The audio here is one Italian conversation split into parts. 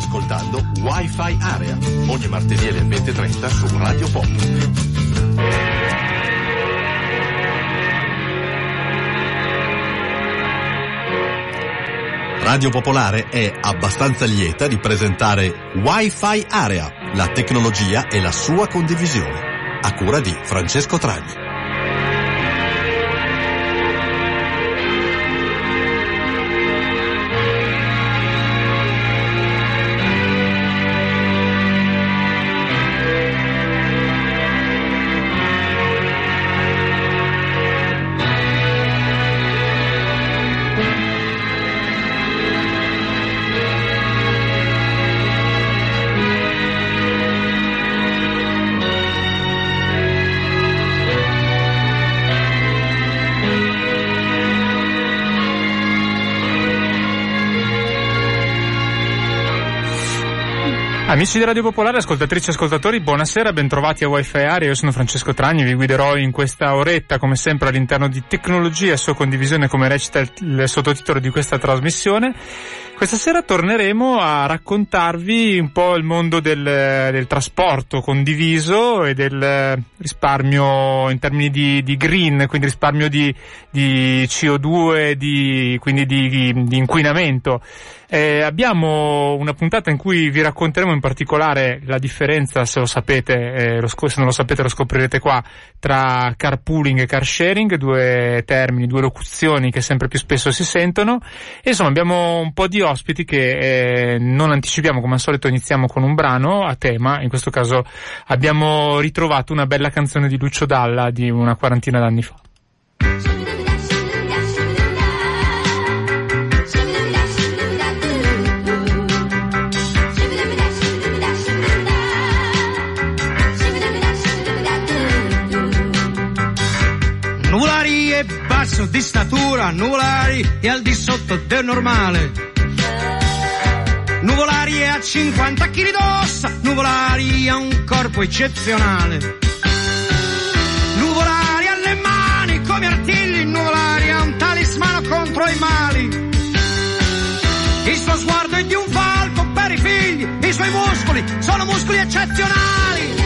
ascoltando Wi-Fi Area, ogni martedì alle 20.30 su Radio Pop. Radio Popolare è abbastanza lieta di presentare Wi-Fi Area, la tecnologia e la sua condivisione, a cura di Francesco Tragni. Amici di Radio Popolare, ascoltatrici e ascoltatori, buonasera, bentrovati a Wi-Fi Area, io sono Francesco Tragni, vi guiderò in questa oretta come sempre all'interno di Tecnologia e sua condivisione come recita il, il sottotitolo di questa trasmissione. Questa sera torneremo a raccontarvi un po' il mondo del, del trasporto condiviso e del risparmio in termini di, di green, quindi risparmio di, di CO2, di, quindi di, di inquinamento. Eh, abbiamo una puntata in cui vi racconteremo in particolare la differenza, se lo sapete, eh, lo, se non lo sapete lo scoprirete qua, tra carpooling e car sharing, due termini, due locuzioni che sempre più spesso si sentono. E insomma abbiamo un po' di ospiti che eh, non anticipiamo, come al solito iniziamo con un brano a tema, in questo caso abbiamo ritrovato una bella canzone di Lucio Dalla di una quarantina d'anni fa. Nuvolari è basso di statura, nuvolari è al di sotto del normale. Nuvolari è a 50 kg d'ossa, Nuvolari ha un corpo eccezionale. Nuvolari ha le mani come artigli, Nuvolari ha un talismano contro i mali. Il suo sguardo è di un falco per i figli, i suoi muscoli sono muscoli eccezionali.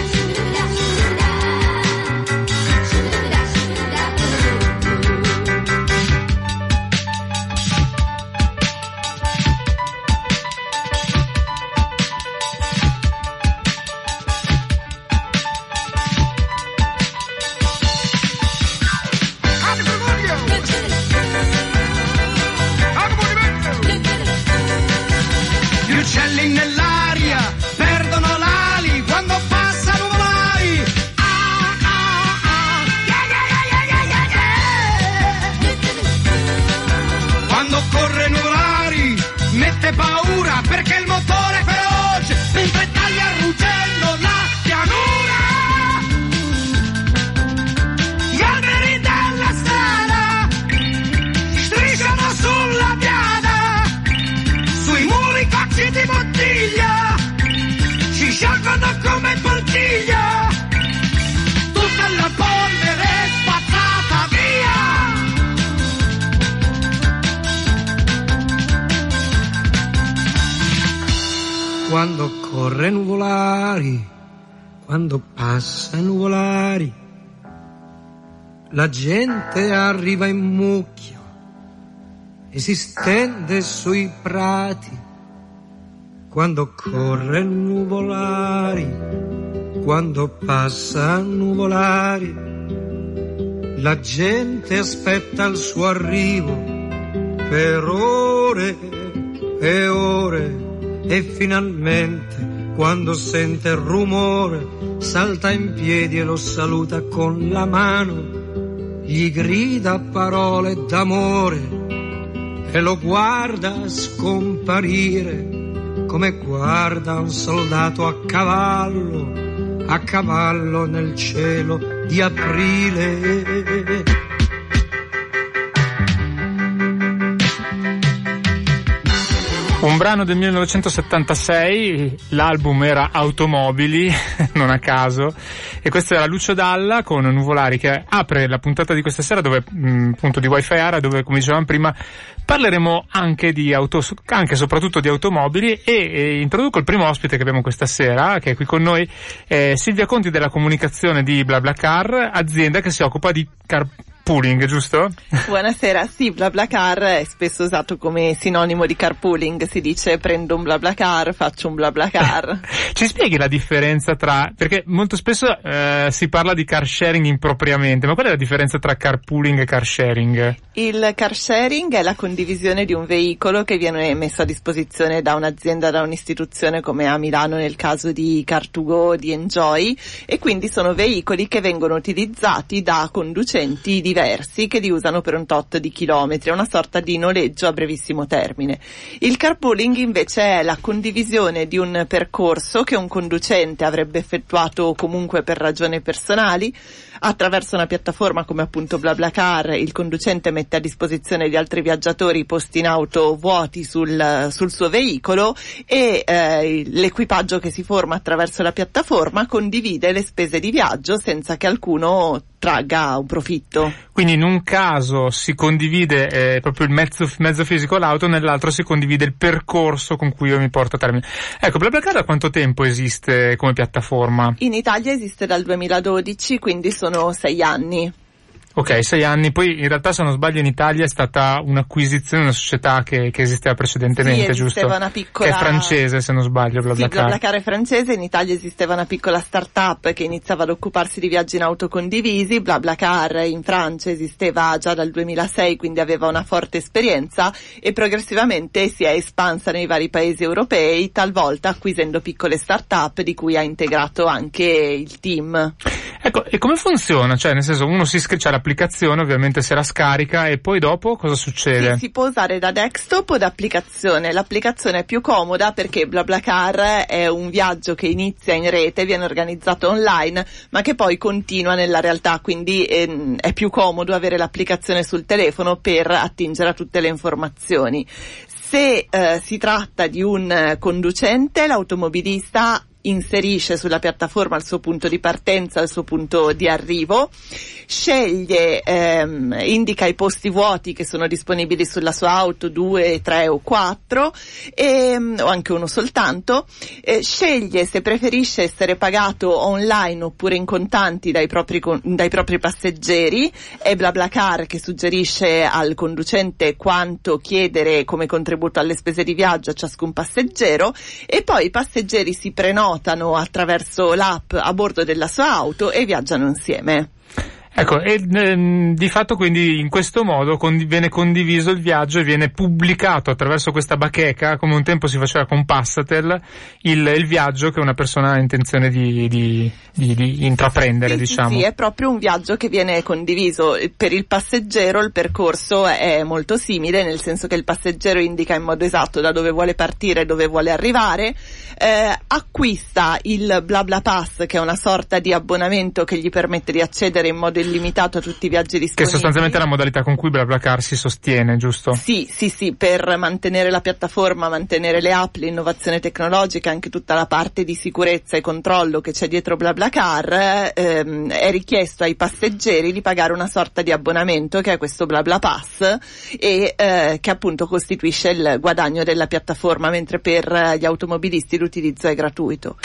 Quando corre nuvolari quando passa nuvolari. La gente arriva in mucchio e si stende sui prati. Quando corre nuvolari, quando passa nuvolari, la gente aspetta il suo arrivo per ore e ore e finalmente quando sente il rumore salta in piedi e lo saluta con la mano, gli grida parole d'amore e lo guarda scomparire come guarda un soldato a cavallo, a cavallo nel cielo di aprile. Un brano del 1976, l'album era Automobili, non a caso, e questo era Lucio Dalla con Nuvolari che apre la puntata di questa sera dove, mh, appunto di Wi-Fi Ara, dove come dicevamo prima parleremo anche di auto, anche soprattutto di automobili e, e, introduco il primo ospite che abbiamo questa sera, che è qui con noi, è Silvia Conti della comunicazione di BlaBlaCar, azienda che si occupa di car carpooling, giusto? Buonasera, sì, BlaBlaCar è spesso usato come sinonimo di carpooling, si dice prendo un BlaBlaCar, faccio un BlaBlaCar. Ci spieghi la differenza tra, perché molto spesso eh, si parla di car sharing impropriamente, ma qual è la differenza tra carpooling e car sharing? Il car sharing è la condivisione di un veicolo che viene messo a disposizione da un'azienda, da un'istituzione come a Milano nel caso di Car2Go, di Enjoy, e quindi sono veicoli che vengono utilizzati da conducenti di diversi che li usano per un tot di chilometri, una sorta di noleggio a brevissimo termine. Il carpooling invece è la condivisione di un percorso che un conducente avrebbe effettuato comunque per ragioni personali, attraverso una piattaforma come appunto BlaBlaCar il conducente mette a disposizione gli altri viaggiatori posti in auto vuoti sul, sul suo veicolo e eh, l'equipaggio che si forma attraverso la piattaforma condivide le spese di viaggio senza che alcuno tragga un profitto. Quindi in un caso si condivide eh, proprio il mezzo, mezzo fisico l'auto, nell'altro si condivide il percorso con cui io mi porto a termine. Ecco, BlaBlaCar da quanto tempo esiste come piattaforma? In Italia esiste dal 2012, quindi sono sei anni. Ok, sei anni. Poi in realtà, se non sbaglio, in Italia è stata un'acquisizione, una società che, che esisteva precedentemente, sì, giusto? Una piccola... Che è francese, se non sbaglio, BlaBlaCar. Sì, BlaBlaCar è francese. In Italia esisteva una piccola start-up che iniziava ad occuparsi di viaggi in auto condivisi. BlaBlaCar in Francia esisteva già dal 2006, quindi aveva una forte esperienza e progressivamente si è espansa nei vari paesi europei, talvolta acquisendo piccole start-up di cui ha integrato anche il team. Ecco, e come funziona? Cioè, nel senso, uno si c'è l'applicazione, ovviamente se la scarica e poi dopo cosa succede? Sì, si può usare da desktop o da applicazione. L'applicazione è più comoda perché BlaBlaCar è un viaggio che inizia in rete, viene organizzato online, ma che poi continua nella realtà, quindi ehm, è più comodo avere l'applicazione sul telefono per attingere a tutte le informazioni. Se eh, si tratta di un conducente, l'automobilista inserisce sulla piattaforma il suo punto di partenza, il suo punto di arrivo, sceglie, ehm, indica i posti vuoti che sono disponibili sulla sua auto, due, tre o quattro, ehm, o anche uno soltanto, eh, sceglie se preferisce essere pagato online oppure in contanti dai propri, dai propri passeggeri, è BlaBlaCar che suggerisce al conducente quanto chiedere come contributo alle spese di viaggio a ciascun passeggero e poi i passeggeri si prenotano attraverso l'app a bordo della sua auto e viaggiano insieme. Ecco, e ehm, di fatto quindi in questo modo condi- viene condiviso il viaggio e viene pubblicato attraverso questa bacheca, come un tempo si faceva con Passatel, il, il viaggio che una persona ha intenzione di, di, di, di intraprendere, sì, diciamo. Sì, sì, è proprio un viaggio che viene condiviso. Per il passeggero il percorso è molto simile, nel senso che il passeggero indica in modo esatto da dove vuole partire e dove vuole arrivare, eh, acquista il BlaBla Pass, che è una sorta di abbonamento che gli permette di accedere in modo illimitato a tutti i viaggi disponibili. Che sostanzialmente è la modalità con cui BlaBlaCar si sostiene, giusto? Sì, sì, sì, per mantenere la piattaforma, mantenere le app, l'innovazione tecnologica, anche tutta la parte di sicurezza e controllo che c'è dietro BlaBlaCar, ehm, è richiesto ai passeggeri di pagare una sorta di abbonamento che è questo BlaBla Pass e eh, che appunto costituisce il guadagno della piattaforma, mentre per gli automobilisti l'utilizzo è gratuito.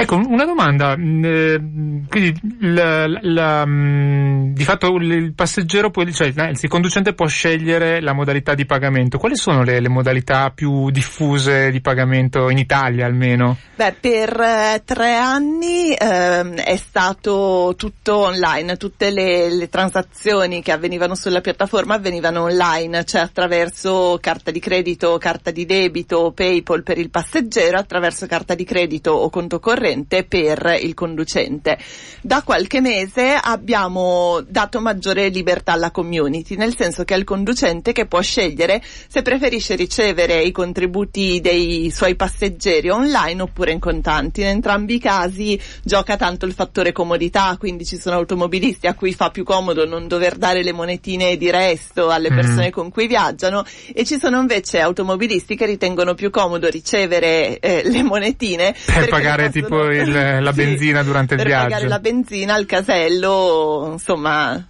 Ecco, una domanda, eh, quindi la, la, mm, di fatto il passeggero, può, cioè il conducente può scegliere la modalità di pagamento. Quali sono le, le modalità più diffuse di pagamento in Italia almeno? Beh, per eh, tre anni eh, è stato tutto online, tutte le, le transazioni che avvenivano sulla piattaforma avvenivano online, cioè attraverso carta di credito, carta di debito, PayPal per il passeggero, attraverso carta di credito o conto corrente concorrente per il conducente. Da qualche mese abbiamo dato maggiore libertà alla community, nel senso che è il conducente che può scegliere se preferisce ricevere i contributi dei suoi passeggeri online oppure in contanti. In entrambi i casi gioca tanto il fattore comodità, quindi ci sono automobilisti a cui fa più comodo non dover dare le monetine di resto alle persone mm. con cui viaggiano e ci sono invece automobilisti che ritengono più comodo ricevere eh, le monetine per pagare possono... tipo il, la benzina sì, durante il viaggio. Per pagare la benzina al casello, insomma.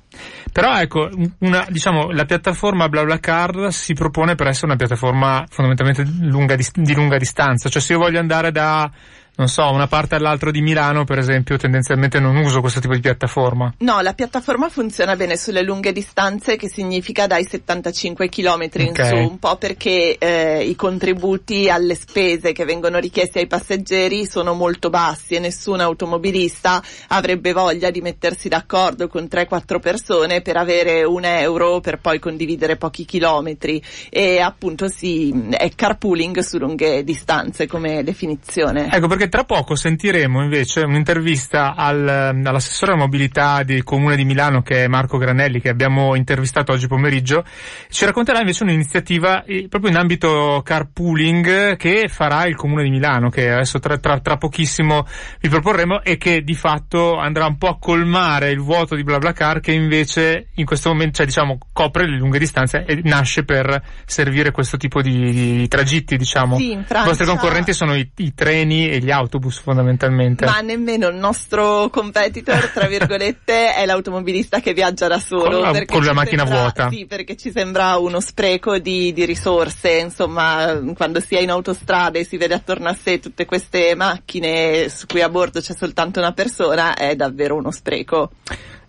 Però ecco, una, diciamo, la piattaforma BlaBlaCar si propone per essere una piattaforma fondamentalmente lunga, di lunga distanza, cioè se io voglio andare da non so, una parte all'altro di Milano, per esempio, tendenzialmente non uso questo tipo di piattaforma. No, la piattaforma funziona bene sulle lunghe distanze, che significa dai 75 km in okay. su, un po' perché eh, i contributi alle spese che vengono richiesti ai passeggeri sono molto bassi e nessun automobilista avrebbe voglia di mettersi d'accordo con 3-4 persone per avere un euro per poi condividere pochi chilometri e appunto si, è carpooling su lunghe distanze come definizione. Ecco perché tra poco sentiremo invece un'intervista al, all'assessore alla mobilità del Comune di Milano che è Marco Granelli che abbiamo intervistato oggi pomeriggio. Ci racconterà invece un'iniziativa eh, proprio in ambito carpooling che farà il Comune di Milano che adesso tra, tra, tra pochissimo vi proporremo e che di fatto andrà un po' a colmare il vuoto di BlaBlaCar che invece in questo momento, cioè diciamo, copre le lunghe distanze e nasce per servire questo tipo di, di tragitti, diciamo. Sì, Francia... I vostri concorrenti sono i, i treni e gli autobus fondamentalmente. Ma nemmeno il nostro competitor, tra virgolette, è l'automobilista che viaggia da solo. Con la, con la macchina sembra, vuota. Sì, perché ci sembra uno spreco di, di risorse, insomma, quando si è in autostrada e si vede attorno a sé tutte queste macchine su cui a bordo c'è soltanto una persona, è davvero uno spreco.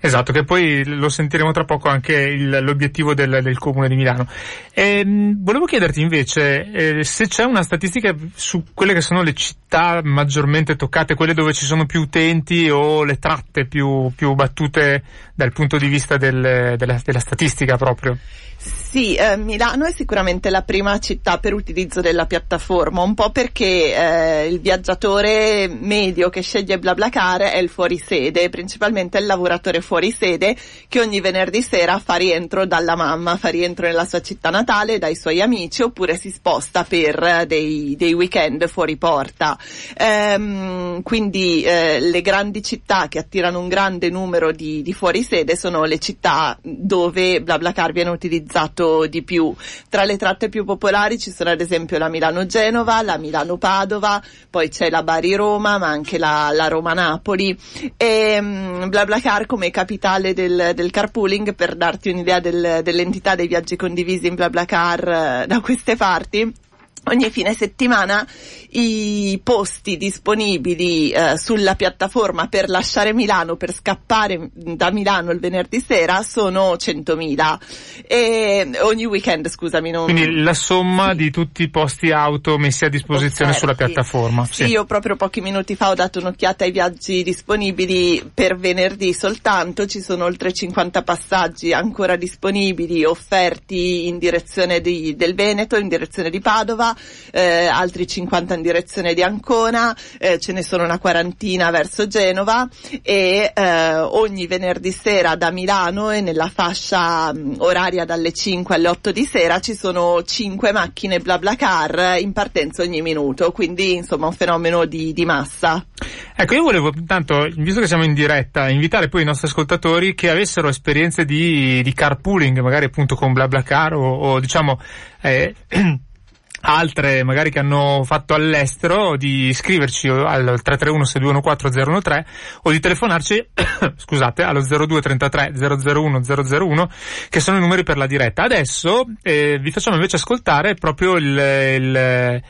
Esatto, che poi lo sentiremo tra poco anche il, l'obiettivo del, del, Comune di Milano. E, ehm, volevo chiederti invece eh, se c'è una statistica su quelle che sono le città maggiormente toccate, quelle dove ci sono più utenti o le tratte più, più battute dal punto di vista del, della, della statistica proprio. Sì, eh, Milano è sicuramente la prima città per utilizzo della piattaforma, un po' perché eh, il viaggiatore medio che sceglie BlaBlaCar è il fuorisede, principalmente il lavoratore fuorisede che ogni venerdì sera fa rientro dalla mamma, fa rientro nella sua città natale, dai suoi amici, oppure si sposta per dei, dei weekend fuori porta. Ehm, quindi eh, le grandi città che attirano un grande numero di, di fuorisede sono le città dove BlaBlaCar viene utilizzato utilizzato di più. Tra le tratte più popolari ci sono ad esempio la Milano-Genova, la Milano-Padova, poi c'è la Bari-Roma, ma anche la, la Roma-Napoli e um, BlaBlaCar come capitale del, del carpooling per darti un'idea del, dell'entità dei viaggi condivisi in BlaBlaCar uh, da queste parti ogni fine settimana i posti disponibili eh, sulla piattaforma per lasciare Milano, per scappare da Milano il venerdì sera sono 100.000 e ogni weekend scusami non... quindi la somma sì. di tutti i posti auto messi a disposizione Offerti. sulla piattaforma sì. sì, io proprio pochi minuti fa ho dato un'occhiata ai viaggi disponibili per venerdì soltanto ci sono oltre 50 passaggi ancora disponibili offerti in direzione di, del Veneto in direzione di Padova eh, altri 50 in direzione di Ancona, eh, ce ne sono una quarantina verso Genova e eh, ogni venerdì sera da Milano e nella fascia mh, oraria dalle 5 alle 8 di sera ci sono 5 macchine BlaBlaCar in partenza ogni minuto, quindi insomma un fenomeno di, di massa. Ecco, io volevo intanto, visto che siamo in diretta, invitare poi i nostri ascoltatori che avessero esperienze di, di carpooling, magari appunto con BlaBlaCar o, o diciamo eh, altre magari che hanno fatto all'estero di iscriverci al 331 6214 013 o di telefonarci scusate allo 0233 001 001 che sono i numeri per la diretta. Adesso eh, vi facciamo invece ascoltare proprio il, il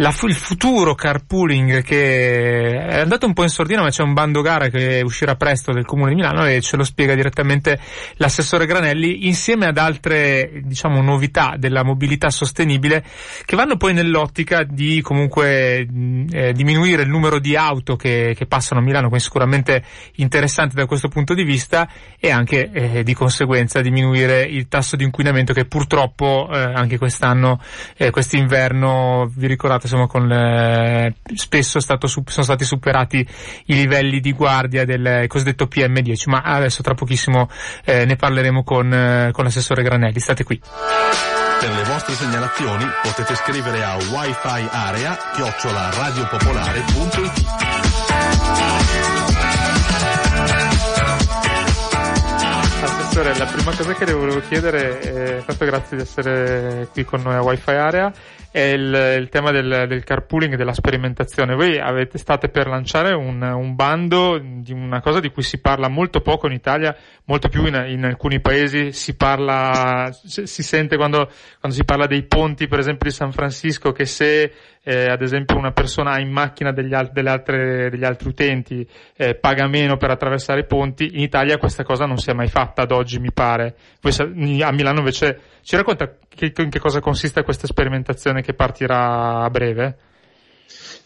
la, il futuro carpooling che è andato un po' in sordina ma c'è un bando gara che uscirà presto del Comune di Milano e ce lo spiega direttamente l'assessore Granelli insieme ad altre diciamo novità della mobilità sostenibile che vanno poi nell'ottica di comunque eh, diminuire il numero di auto che, che, passano a Milano quindi sicuramente interessante da questo punto di vista e anche eh, di conseguenza diminuire il tasso di inquinamento che purtroppo eh, anche quest'anno eh, quest'inverno vi ricordate insomma, con le, spesso stato, sono stati superati i livelli di guardia del cosiddetto PM10, ma adesso tra pochissimo eh, ne parleremo con, eh, con l'assessore Granelli. State qui. Per le vostre segnalazioni potete scrivere a wifi area chiocciola. Assessore, la prima cosa che le volevo chiedere, è, tanto grazie di essere qui con noi a Wi-Fi Area, è il, il tema del, del, carpooling e della sperimentazione. Voi avete, state per lanciare un, un, bando di una cosa di cui si parla molto poco in Italia, molto più in, in alcuni paesi si parla, si sente quando, quando, si parla dei ponti, per esempio di San Francisco, che se eh, ad esempio una persona ha in macchina degli, al, altre, degli altri utenti eh, paga meno per attraversare i ponti, in Italia questa cosa non si è mai fatta ad oggi, mi pare. Poi a Milano invece ci racconta che, in che cosa consiste questa sperimentazione che partirà a breve?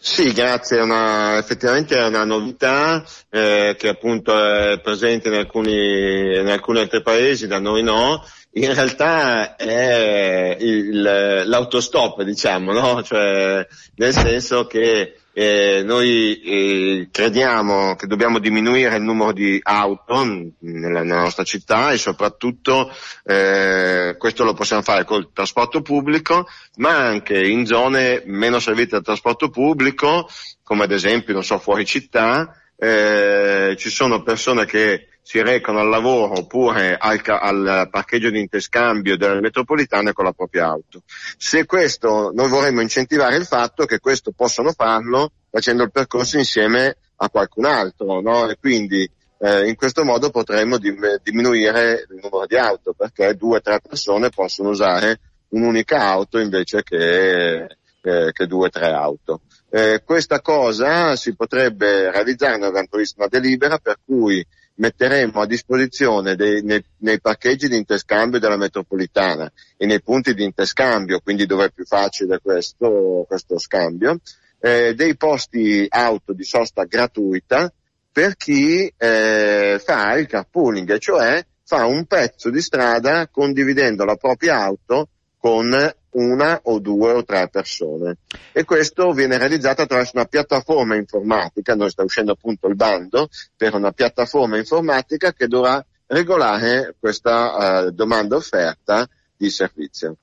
Sì, grazie, una, effettivamente è una novità eh, che appunto è presente in alcuni, in alcuni altri paesi, da noi no, in realtà è il, l'autostop, diciamo, no? Cioè, nel senso che eh, noi eh, crediamo che dobbiamo diminuire il numero di auto nella, nella nostra città e soprattutto eh, questo lo possiamo fare col trasporto pubblico, ma anche in zone meno servite dal trasporto pubblico, come ad esempio, non so, fuori città, eh, ci sono persone che si recano al lavoro oppure al, al, parcheggio di interscambio delle metropolitane con la propria auto. Se questo, noi vorremmo incentivare il fatto che questo possano farlo facendo il percorso insieme a qualcun altro, no? E quindi eh, in questo modo potremmo dim- diminuire il numero di auto perché due o tre persone possono usare un'unica auto invece che, eh, che due o tre auto. Eh, questa cosa si potrebbe realizzare nell'eventualissima delibera per cui metteremo a disposizione dei, nei, nei, parcheggi di interscambio della metropolitana e nei punti di interscambio, quindi dove è più facile questo, questo scambio, eh, dei posti auto di sosta gratuita per chi eh, fa il carpooling, cioè fa un pezzo di strada condividendo la propria auto con una o due o tre persone. E questo viene realizzato attraverso una piattaforma informatica, noi sta uscendo appunto il bando per una piattaforma informatica che dovrà regolare questa uh, domanda offerta di servizio.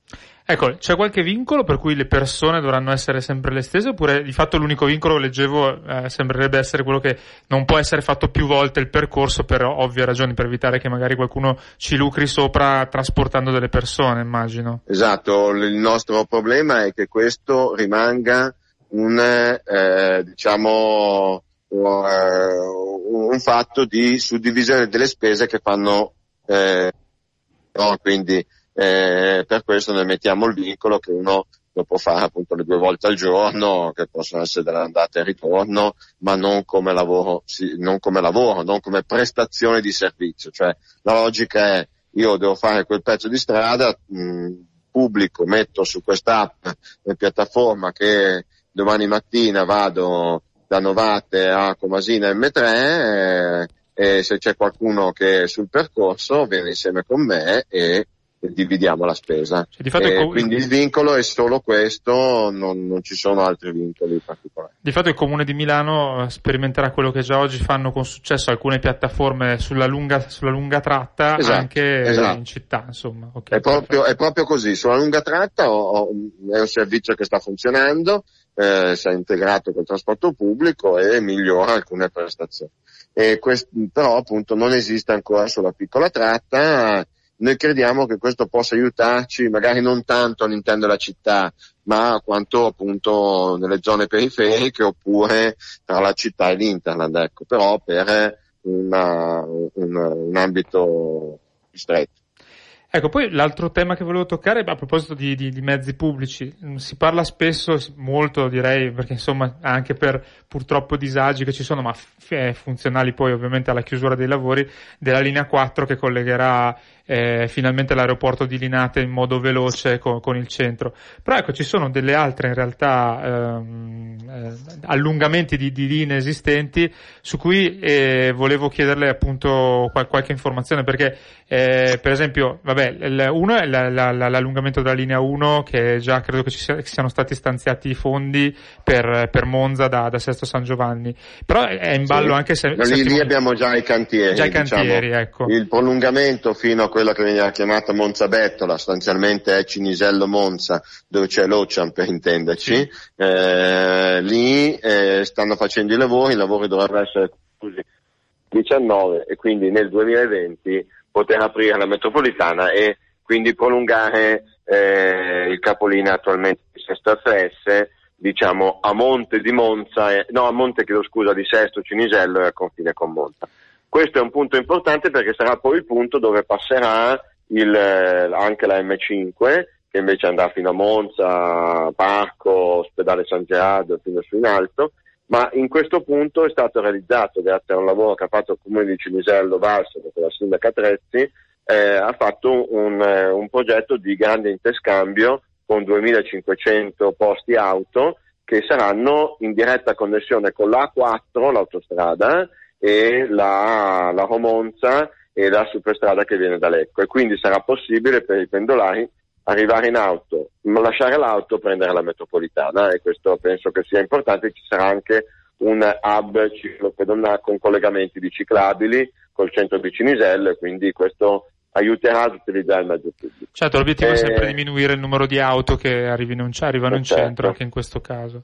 Ecco, c'è qualche vincolo per cui le persone dovranno essere sempre le stesse oppure di fatto l'unico vincolo leggevo eh, sembrerebbe essere quello che non può essere fatto più volte il percorso per ovvie ragioni, per evitare che magari qualcuno ci lucri sopra trasportando delle persone, immagino. Esatto, il nostro problema è che questo rimanga un, eh, diciamo, uh, un fatto di suddivisione delle spese che fanno, eh, no, quindi eh, per questo noi mettiamo il vincolo che uno lo può fare appunto le due volte al giorno, che possono essere delle andate e ritorno, ma non come lavoro, sì, non come lavoro, non come prestazione di servizio. Cioè la logica è io devo fare quel pezzo di strada, mh, pubblico, metto su quest'app e piattaforma che domani mattina vado da Novate a Comasina M3 eh, e se c'è qualcuno che è sul percorso viene insieme con me e dividiamo la spesa. Cioè, eh, com- quindi il vincolo è solo questo, non, non, ci sono altri vincoli particolari. Di fatto il Comune di Milano sperimenterà quello che già oggi fanno con successo alcune piattaforme sulla lunga, sulla lunga tratta esatto, anche esatto. in città. Insomma. Okay, è, proprio, è, proprio, così, sulla lunga tratta ho, ho, è un servizio che sta funzionando, eh, si è integrato col trasporto pubblico e migliora alcune prestazioni. Quest- però appunto non esiste ancora sulla piccola tratta, noi crediamo che questo possa aiutarci, magari non tanto all'interno della città, ma quanto appunto nelle zone periferiche oppure tra la città e l'Interland, ecco, però per una, un, un ambito stretto. Ecco, poi l'altro tema che volevo toccare a proposito di, di, di, mezzi pubblici, mm, si parla spesso, molto direi, perché insomma anche per purtroppo disagi che ci sono, ma funzionali poi ovviamente alla chiusura dei lavori, della linea 4 che collegherà eh, finalmente l'aeroporto di Linate in modo veloce con, con, il centro. Però ecco, ci sono delle altre in realtà ehm, eh, allungamenti di, di, linee esistenti su cui eh, volevo chiederle appunto qual- qualche informazione perché eh, per esempio, vabbè, il, uno è la, la, la, l'allungamento della linea 1 che già credo che ci sia, che siano stati stanziati i fondi per, per Monza da, da, Sesto San Giovanni, però è in ballo sì. anche se... Lì, lì abbiamo già i cantieri. Già i cantieri, diciamo, ecco. Il prolungamento fino a quella che veniva chiamata Monza Bettola, sostanzialmente è Cinisello Monza, dove c'è l'Ocean per intenderci, eh, lì eh, stanno facendo i lavori, i lavori dovrebbero essere conclusi 19 e quindi nel 2020 poter aprire la metropolitana e quindi prolungare eh, il capolinea attualmente di Sesto FS diciamo a monte di Monza, no a monte chiedo scusa di Sesto Cinisello e a confine con Monza. Questo è un punto importante perché sarà poi il punto dove passerà il, anche la M5 che invece andrà fino a Monza, Parco, Ospedale San Gerardo fino su in alto. Ma in questo punto è stato realizzato, grazie a un lavoro che ha fatto il comune di Cinisello Valsero con la sindaca Trezzi, eh, ha fatto un, eh, un, progetto di grande interscambio con 2500 posti auto che saranno in diretta connessione con l'A4, l'autostrada, e la, la Romonza e la superstrada che viene da Lecco e quindi sarà possibile per i pendolari arrivare in auto, lasciare l'auto, prendere la metropolitana e questo penso che sia importante, ci sarà anche un hub ciclopedonale con collegamenti biciclabili col centro di Cinisello e quindi questo aiuterà ad utilizzare il mezzo pubblico. Certo, l'obiettivo eh, è sempre diminuire il numero di auto che arrivino in, arrivano in certo. centro anche in questo caso.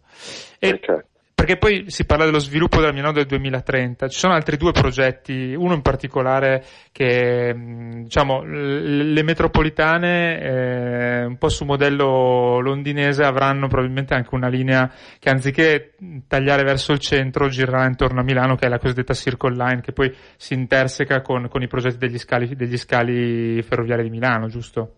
E, certo. Perché poi si parla dello sviluppo della Milano del 2030, ci sono altri due progetti, uno in particolare che, diciamo, le metropolitane, eh, un po' su modello londinese, avranno probabilmente anche una linea che anziché tagliare verso il centro girerà intorno a Milano, che è la cosiddetta Circle Line, che poi si interseca con, con i progetti degli scali, degli scali ferroviari di Milano, giusto?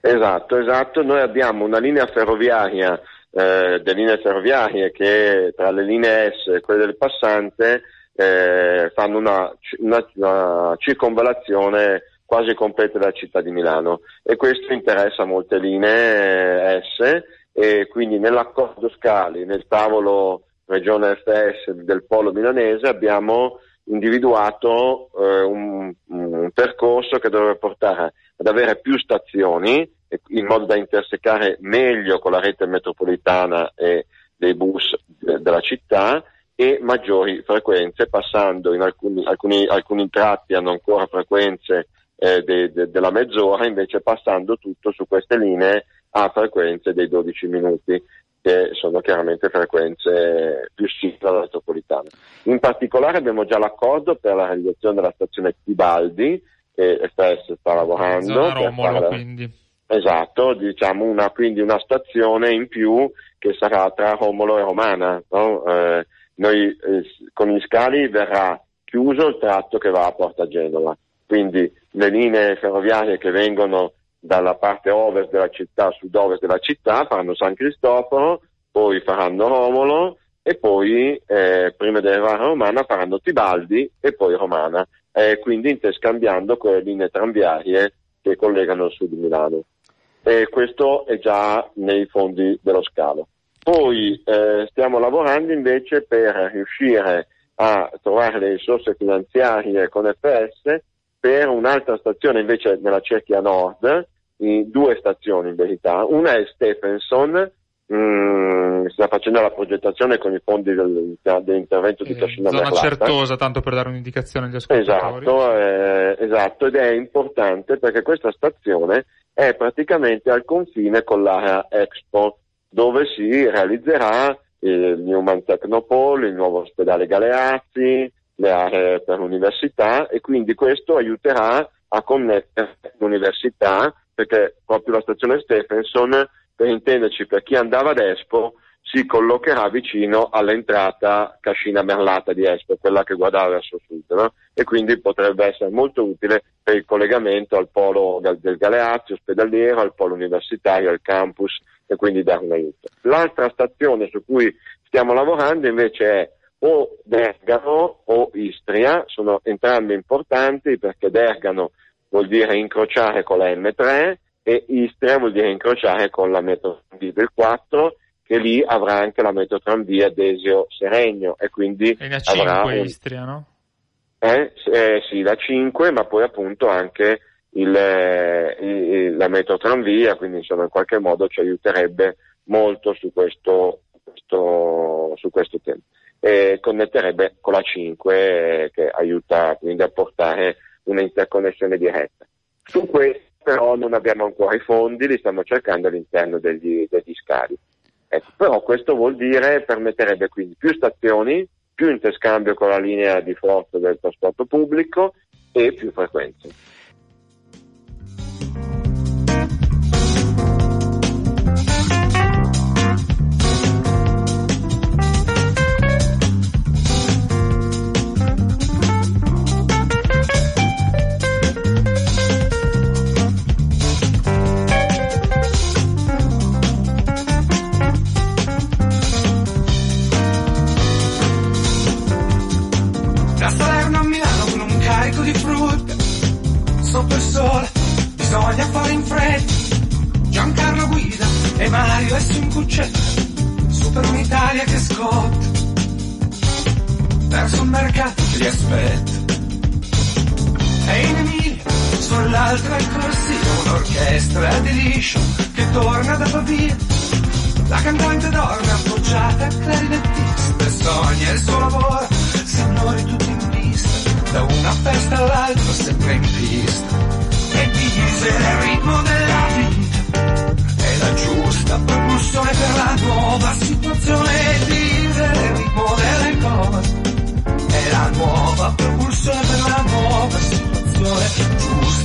Esatto, esatto. Noi abbiamo una linea ferroviaria eh, delle linee ferroviarie che tra le linee S e quelle del passante eh, fanno una, una, una, circonvallazione quasi completa della città di Milano. E questo interessa molte linee eh, S e quindi nell'accordo Scali, nel tavolo regione FS del polo milanese abbiamo individuato eh, un, un, percorso che dovrebbe portare ad avere più stazioni in modo da intersecare meglio con la rete metropolitana e dei bus della città e maggiori frequenze, passando in alcuni, alcuni, alcuni tratti hanno ancora frequenze eh, de, de, della mezz'ora, invece passando tutto su queste linee a frequenze dei 12 minuti, che sono chiaramente frequenze più simili alla metropolitana. In particolare abbiamo già l'accordo per la realizzazione della stazione Tibaldi, che FS sta lavorando. Zona Romolo, quindi Esatto, diciamo una, quindi una stazione in più che sarà tra Romolo e Romana. No? Eh, noi, eh, con gli scali verrà chiuso il tratto che va a Porta Genova, quindi le linee ferroviarie che vengono dalla parte ovest della città, sud-ovest della città, faranno San Cristoforo, poi faranno Romolo e poi, eh, prima di arrivare a Romana, faranno Tibaldi e poi Romana, eh, quindi interscambiando con le linee tranviarie che collegano il sud di Milano e questo è già nei fondi dello scalo. Poi eh, stiamo lavorando invece per riuscire a trovare le risorse finanziarie con FS per un'altra stazione invece nella cerchia nord, due stazioni in verità. Una è Stephenson, Mm, sta facendo la progettazione con i fondi del, dell'intervento di Cascina Zona Merlata. certosa, tanto per dare un'indicazione agli ascoltatori. Esatto, eh, esatto, ed è importante perché questa stazione è praticamente al confine con l'area Expo, dove si realizzerà il Newman Technopole, il nuovo ospedale Galeazzi, le aree per l'università e quindi questo aiuterà a connettere l'università perché proprio la stazione Stephenson per intenderci per chi andava ad Espo, si collocherà vicino all'entrata Cascina Merlata di Espo, quella che guardava verso sud, no? e quindi potrebbe essere molto utile per il collegamento al polo del Galeazzi ospedaliero, al polo universitario, al campus e quindi dare un aiuto. L'altra stazione su cui stiamo lavorando invece è o Dergano o Istria, sono entrambe importanti perché Dergano vuol dire incrociare con la M3 e Istria vuol dire incrociare con la metro del 4 che lì avrà anche la metrotranvia Desio-Seregno e quindi e la 5 avrà un... Istria, no? Eh, eh, sì, la 5, ma poi appunto anche il, eh, il, la metrotranvia, quindi insomma in qualche modo ci aiuterebbe molto su questo, questo, su questo tema. E connetterebbe con la 5 eh, che aiuta quindi a portare un'interconnessione diretta. Su questo però non abbiamo ancora i fondi, li stiamo cercando all'interno degli, degli scali. Ecco, però questo vuol dire, permetterebbe quindi più stazioni, più interscambio con la linea di forza del trasporto pubblico e più frequenze.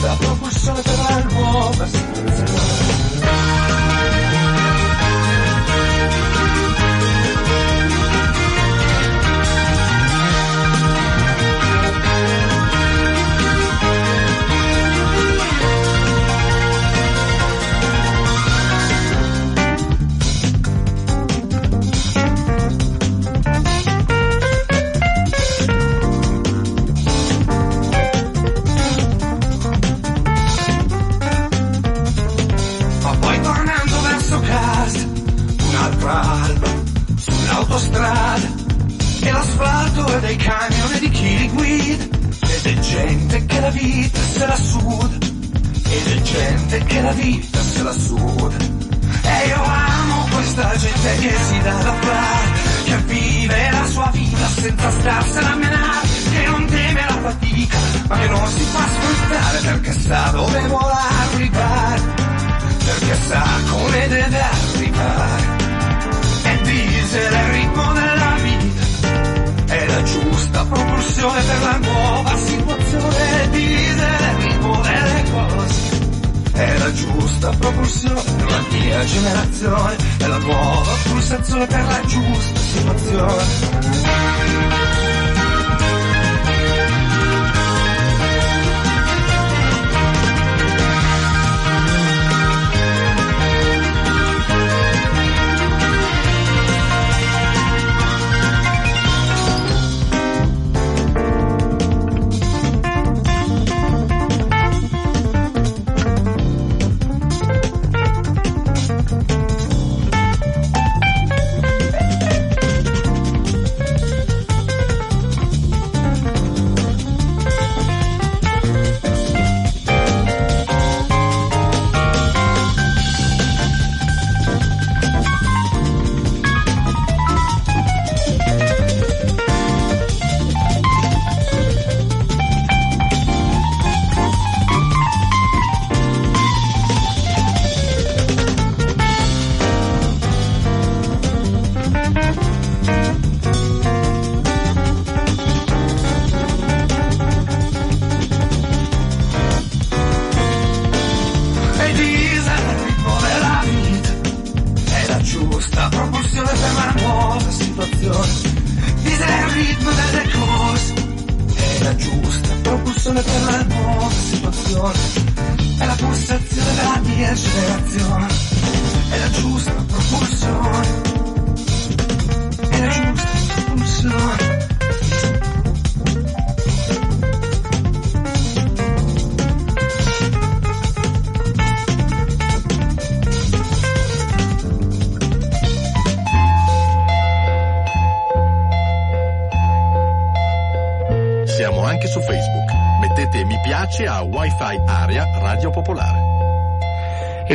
Las dos personas eran rotas.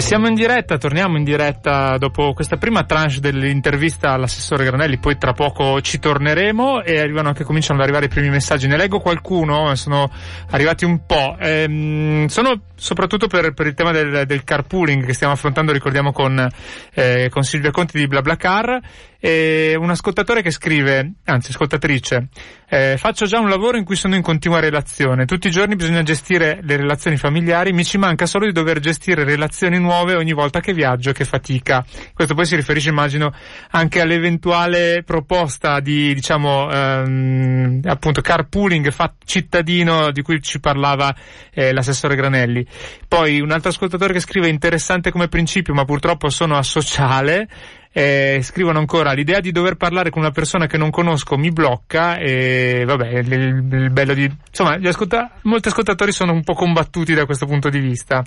Siamo in diretta, torniamo in diretta dopo questa prima tranche dell'intervista all'assessore Granelli, poi tra poco ci torneremo e arrivano anche, cominciano ad arrivare i primi messaggi. Ne leggo qualcuno, sono arrivati un po'. Ehm, sono soprattutto per, per il tema del, del, carpooling che stiamo affrontando, ricordiamo con, eh, con Silvia Conti di BlaBlaCar. E un ascoltatore che scrive, anzi ascoltatrice, eh, faccio già un lavoro in cui sono in continua relazione. Tutti i giorni bisogna gestire le relazioni familiari, mi ci manca solo di dover gestire relazioni nuove ogni volta che viaggio, che fatica. Questo poi si riferisce, immagino, anche all'eventuale proposta di, diciamo, ehm, appunto, carpooling cittadino di cui ci parlava eh, l'assessore Granelli. Poi un altro ascoltatore che scrive interessante come principio, ma purtroppo sono asociale. Eh, scrivono ancora l'idea di dover parlare con una persona che non conosco mi blocca e vabbè il, il, bello di insomma ascolta, molti ascoltatori sono un po' combattuti da questo punto di vista.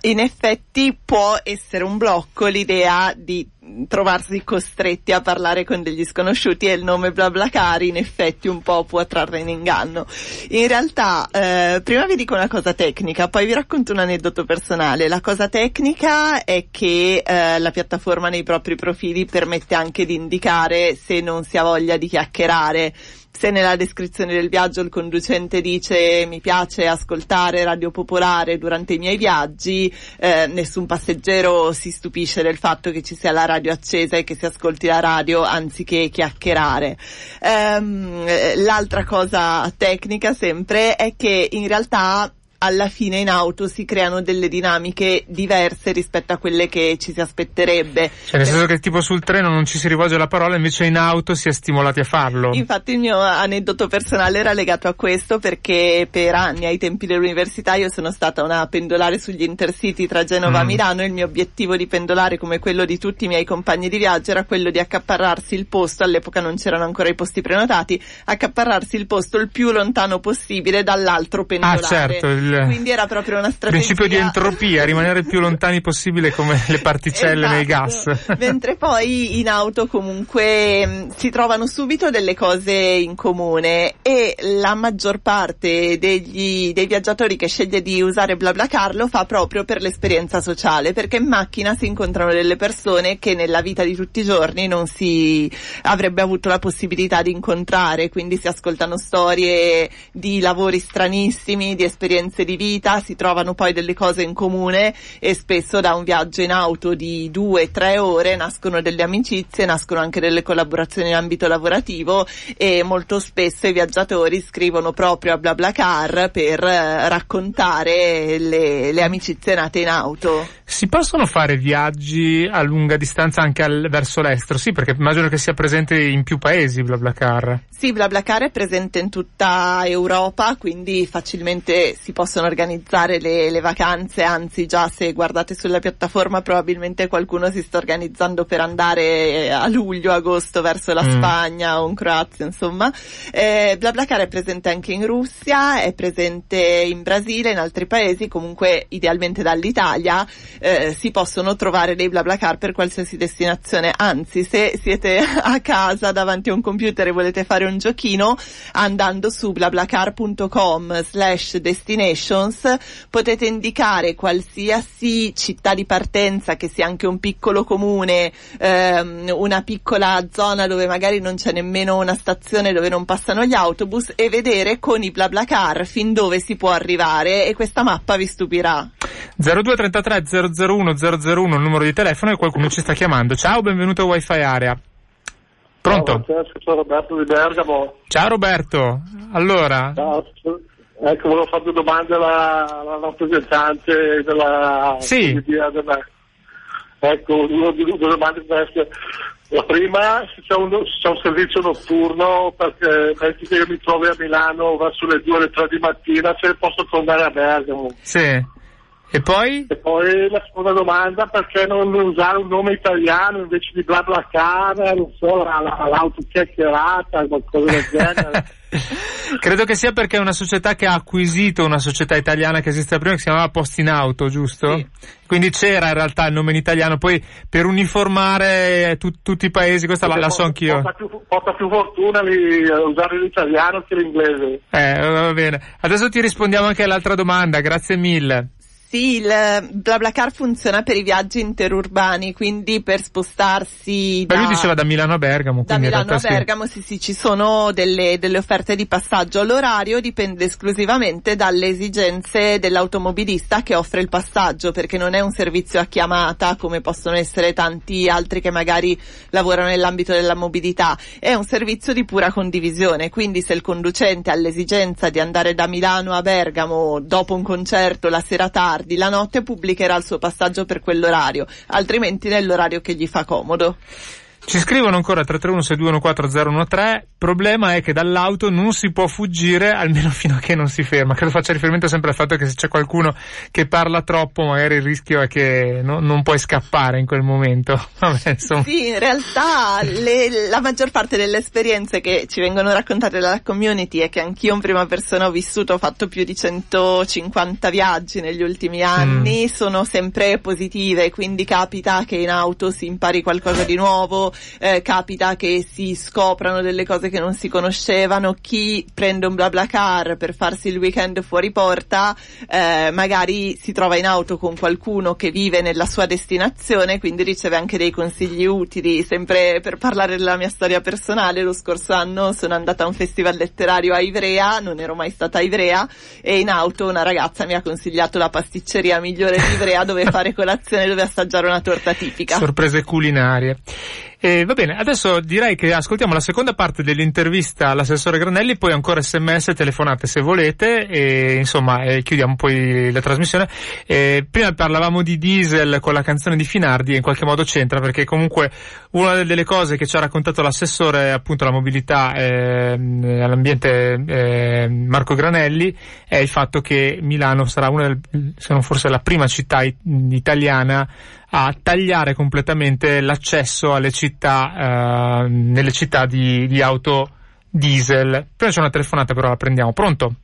In effetti può essere un blocco l'idea di trovarsi costretti a parlare con degli sconosciuti e il nome BlaBlaCar in effetti un po' può trarre in inganno. In realtà, eh, prima vi dico una cosa tecnica, poi vi racconto un aneddoto personale. La cosa tecnica è che eh, la piattaforma nei propri profili permette anche di indicare se non si ha voglia di chiacchierare se nella descrizione del viaggio il conducente dice mi piace ascoltare Radio Popolare durante i miei viaggi, eh, nessun passeggero si stupisce del fatto che ci sia la radio accesa e che si ascolti la radio anziché chiacchierare. Um, l'altra cosa tecnica sempre è che in realtà alla fine in auto si creano delle dinamiche diverse rispetto a quelle che ci si aspetterebbe. Cioè nel senso che tipo sul treno non ci si rivolge la parola, invece in auto si è stimolati a farlo. Infatti il mio aneddoto personale era legato a questo perché per anni ai tempi dell'università io sono stata una pendolare sugli intercity tra Genova mm. e Milano e il mio obiettivo di pendolare come quello di tutti i miei compagni di viaggio era quello di accaparrarsi il posto, all'epoca non c'erano ancora i posti prenotati, accaparrarsi il posto il più lontano possibile dall'altro pendolare. Ah certo, il quindi era proprio una strategia. Principio di entropia, rimanere più lontani possibile come le particelle esatto. nei gas. Mentre poi in auto comunque mm, si trovano subito delle cose in comune e la maggior parte degli, dei viaggiatori che sceglie di usare BlaBlaCar lo fa proprio per l'esperienza sociale, perché in macchina si incontrano delle persone che nella vita di tutti i giorni non si avrebbe avuto la possibilità di incontrare, quindi si ascoltano storie di lavori stranissimi, di esperienze di vita, si trovano poi delle cose in comune e spesso da un viaggio in auto di due, tre ore nascono delle amicizie, nascono anche delle collaborazioni in ambito lavorativo e molto spesso i viaggiatori scrivono proprio a BlaBlaCar per eh, raccontare le, le amicizie nate in auto. Si possono fare viaggi a lunga distanza anche al, verso l'estero? Sì, perché immagino che sia presente in più paesi BlaBlaCar. Sì, BlaBlaCar è presente in tutta Europa, quindi facilmente si possono organizzare le, le, vacanze, anzi già se guardate sulla piattaforma probabilmente qualcuno si sta organizzando per andare a luglio, agosto verso la mm. Spagna o in Croazia, insomma. Eh, BlaBlaCar è presente anche in Russia, è presente in Brasile, in altri paesi, comunque idealmente dall'Italia eh, si possono trovare dei BlaBlaCar per qualsiasi destinazione. Anzi, se siete a casa davanti a un computer e volete fare un giochino, andando su blablacar.com slash destinations potete indicare qualsiasi città di partenza che sia anche un piccolo comune, ehm, una piccola zona dove magari non c'è nemmeno una stazione dove non passano gli autobus e vedere con i BlaBlaCar fin dove si può arrivare e questa mappa vi stupirà. 0233 001 001 il numero di telefono e qualcuno ci sta chiamando. Ciao, benvenuto a Wi-Fi Area. Pronto? Ciao, sono Roberto di Bergamo. Ciao Roberto, allora. Ciao, ecco, volevo fare due domande alla, alla rappresentante della... Sì. Della, ecco, due, due domande queste. La prima, se c'è, un, se c'è un servizio notturno, perché metti che io mi trovi a Milano verso le 2 o le 3 di mattina, se posso tornare a Bergamo. Sì. E poi? E poi la seconda domanda, perché non usare un nome italiano invece di BlaBlaCar, non so, l'auto chiacchierata, qualcosa del genere. Credo che sia perché è una società che ha acquisito una società italiana che esiste prima che si chiamava Post in Auto, giusto? Sì. Quindi c'era in realtà il nome in italiano, poi per uniformare tu- tutti i paesi, questa la, la so anch'io. Porta più, porta più fortuna lì, a usare l'italiano che l'inglese. Eh, va bene. Adesso ti rispondiamo anche all'altra domanda, grazie mille. Sì, il BlaBlaCar funziona per i viaggi interurbani, quindi per spostarsi Ma da, lui diceva da Milano a Bergamo, da Milano a realtà sì. Bergamo, sì sì, ci sono delle, delle offerte di passaggio. L'orario dipende esclusivamente dalle esigenze dell'automobilista che offre il passaggio, perché non è un servizio a chiamata come possono essere tanti altri che magari lavorano nell'ambito della mobilità, è un servizio di pura condivisione, quindi se il conducente ha l'esigenza di andare da Milano a Bergamo dopo un concerto la sera tardi, la notte pubblicherà il suo passaggio per quell'orario, altrimenti nell'orario che gli fa comodo. Ci scrivono ancora 331-6214013, problema è che dall'auto non si può fuggire almeno fino a che non si ferma. Credo faccia riferimento sempre al fatto che se c'è qualcuno che parla troppo magari il rischio è che no- non puoi scappare in quel momento. Vabbè. Sì, in realtà le- la maggior parte delle esperienze che ci vengono raccontate dalla community è che anch'io in prima persona ho vissuto, ho fatto più di 150 viaggi negli ultimi anni, sono sempre positive, quindi capita che in auto si impari qualcosa di nuovo, eh, capita che si scoprano delle cose che non si conoscevano, chi prende un BlaBlaCar per farsi il weekend fuori porta, eh, magari si trova in auto con qualcuno che vive nella sua destinazione, quindi riceve anche dei consigli utili. Sempre per parlare della mia storia personale, lo scorso anno sono andata a un festival letterario a Ivrea, non ero mai stata a Ivrea, e in auto una ragazza mi ha consigliato la pasticceria migliore di Ivrea dove fare colazione, dove assaggiare una torta tipica. Sorprese culinarie. E va bene, adesso direi che ascoltiamo la seconda parte dell'intervista all'assessore Granelli, poi ancora sms telefonate se volete, e insomma e chiudiamo poi la trasmissione. E prima parlavamo di diesel con la canzone di Finardi e in qualche modo c'entra perché comunque una delle cose che ci ha raccontato l'assessore appunto alla mobilità e all'ambiente eh, Marco Granelli è il fatto che Milano sarà una, del- se non forse la prima città it- italiana a tagliare completamente l'accesso alle città, eh, nelle città di, di auto diesel. Prima c'è una telefonata però la prendiamo. Pronto?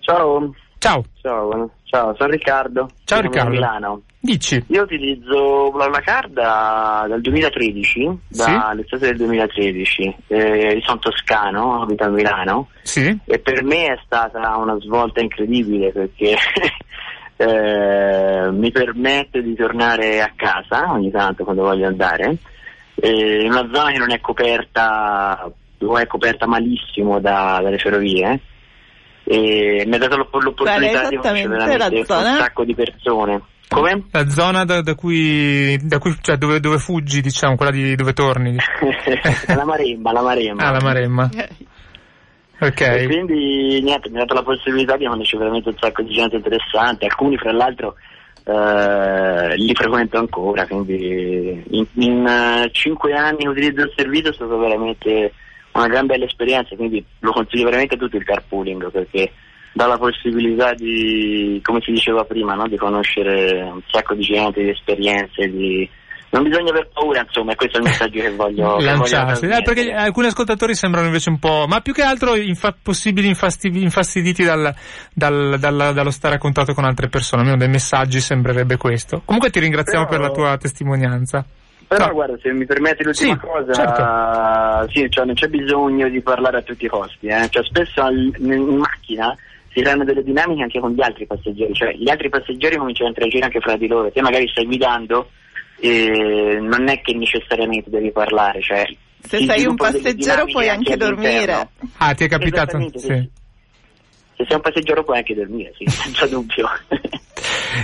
Ciao, Ciao, ciao, ciao, sono Riccardo. Ciao, sono Riccardo. Milano. dici. Io utilizzo BlaBlaCar da, dal 2013, dall'estate del 2013. Eh, sono toscano, abito a Milano Sì? e per me è stata una svolta incredibile perché eh, mi permette di tornare a casa ogni tanto quando voglio andare. Eh, in una zona che non è coperta o è coperta malissimo da- dalle ferrovie e mi ha dato l'opp- l'opportunità di conoscere veramente zona? un sacco di persone. Come? La zona da, da cui, da cui cioè dove, dove fuggi, diciamo, quella di dove torni. la Maremma, la Maremma. Ah, la Maremma. E Ok. quindi niente, mi ha dato la possibilità di conoscere veramente un sacco di gente interessante, alcuni fra l'altro eh, li frequento ancora, quindi in, in, eh, cinque anni che utilizzo il servizio è stata veramente una gran bella esperienza, quindi lo consiglio veramente a tutti il carpooling perché dà la possibilità di, come si diceva prima, no? di conoscere un sacco di gente, di esperienze, di... non bisogna aver paura, insomma, e questo è il messaggio che voglio, che voglio Lanciarsi. Eh, perché alcuni ascoltatori sembrano invece un po', ma più che altro infa- possibili infasti- infastiditi dal, dal- dal- dallo stare a contatto con altre persone. Almeno dai messaggi sembrerebbe questo. Comunque ti ringraziamo Però- per la tua testimonianza. Però No. guarda, se mi permetti l'ultima Sì, cosa, certo. sì, cioè, non c'è bisogno di parlare a tutti i costi, eh. cioè, spesso in in macchina si creano delle dinamiche anche con gli altri passeggeri, cioè gli altri passeggeri cominciano a interagire anche fra di loro, te magari stai guidando e non è che necessariamente devi parlare, cioè Se sei un passeggero puoi anche dormire. Ah, ti è capitato? Sì. Se sei un passeggero puoi anche dormire, sì, senza dubbio.